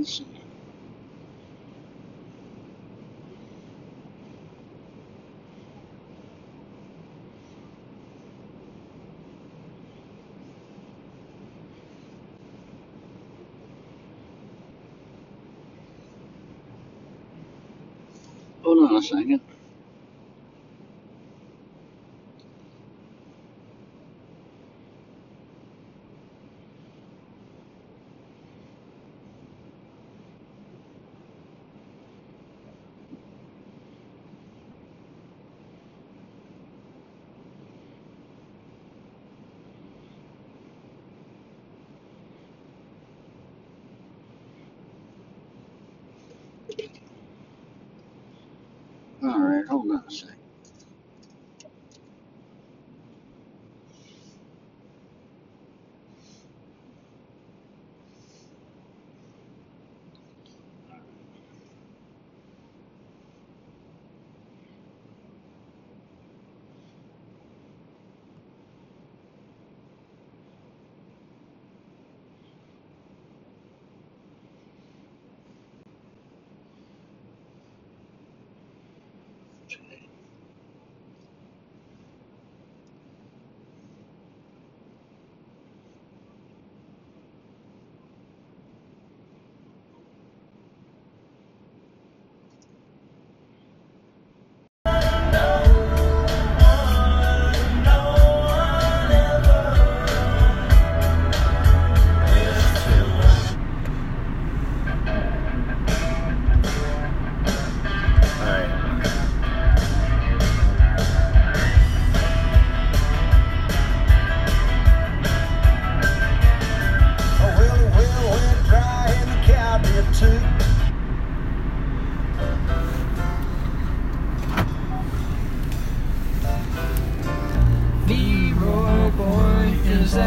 instrument Hold on a second. 肉りが。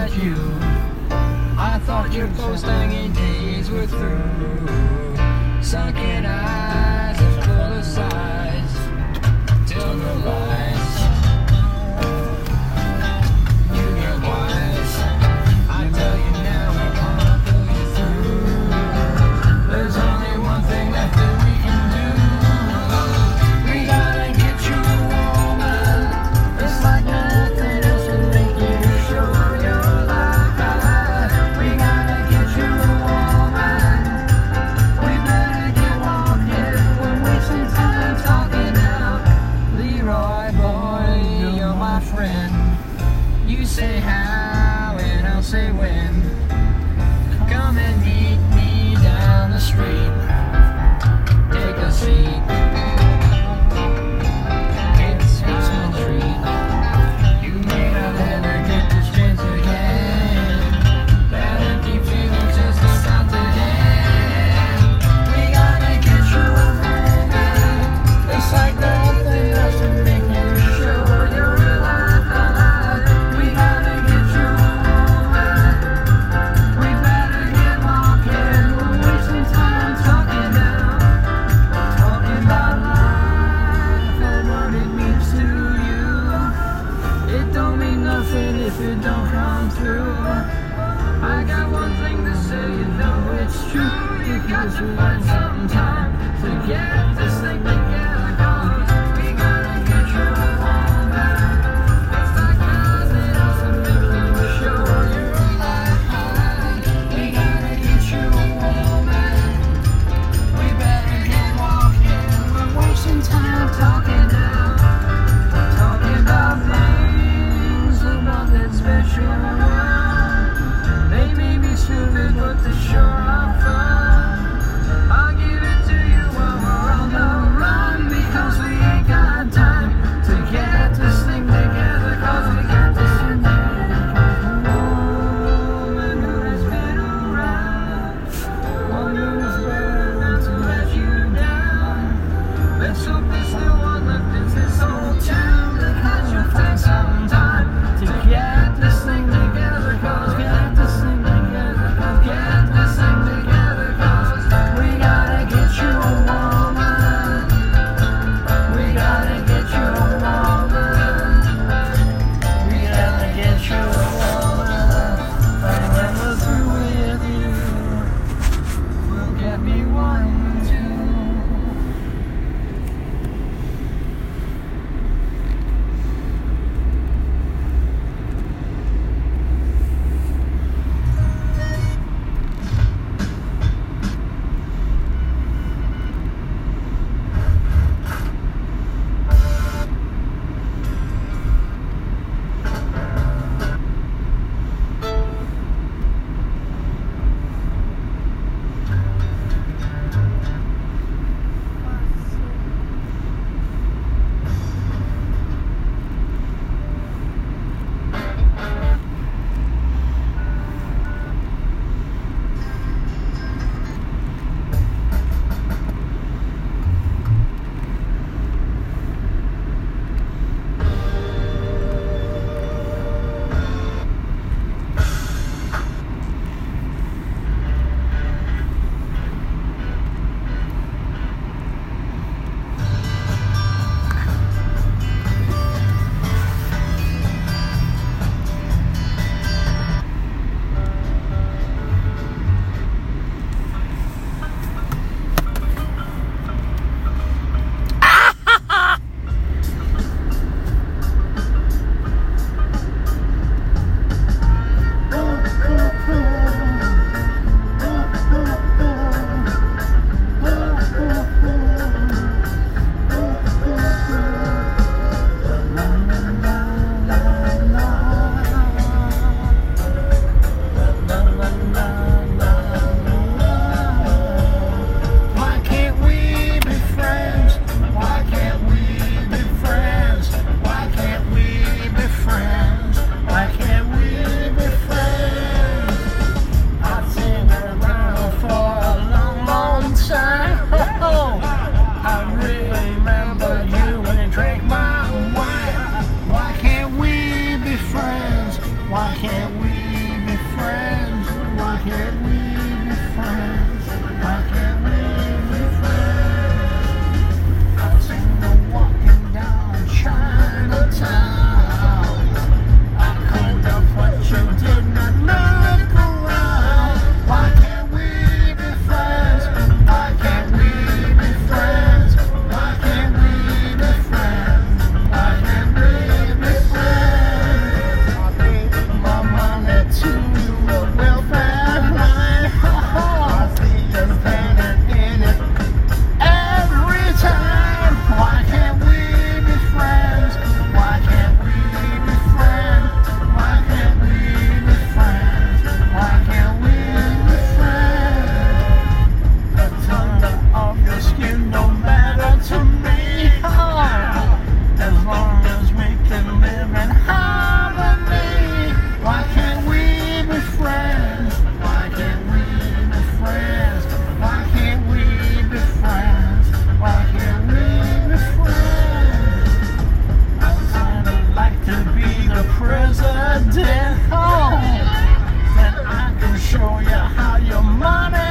at you. I thought your ghost hanging days were through. Sunken eyes full of sighs. president home. Then I can show you how your money.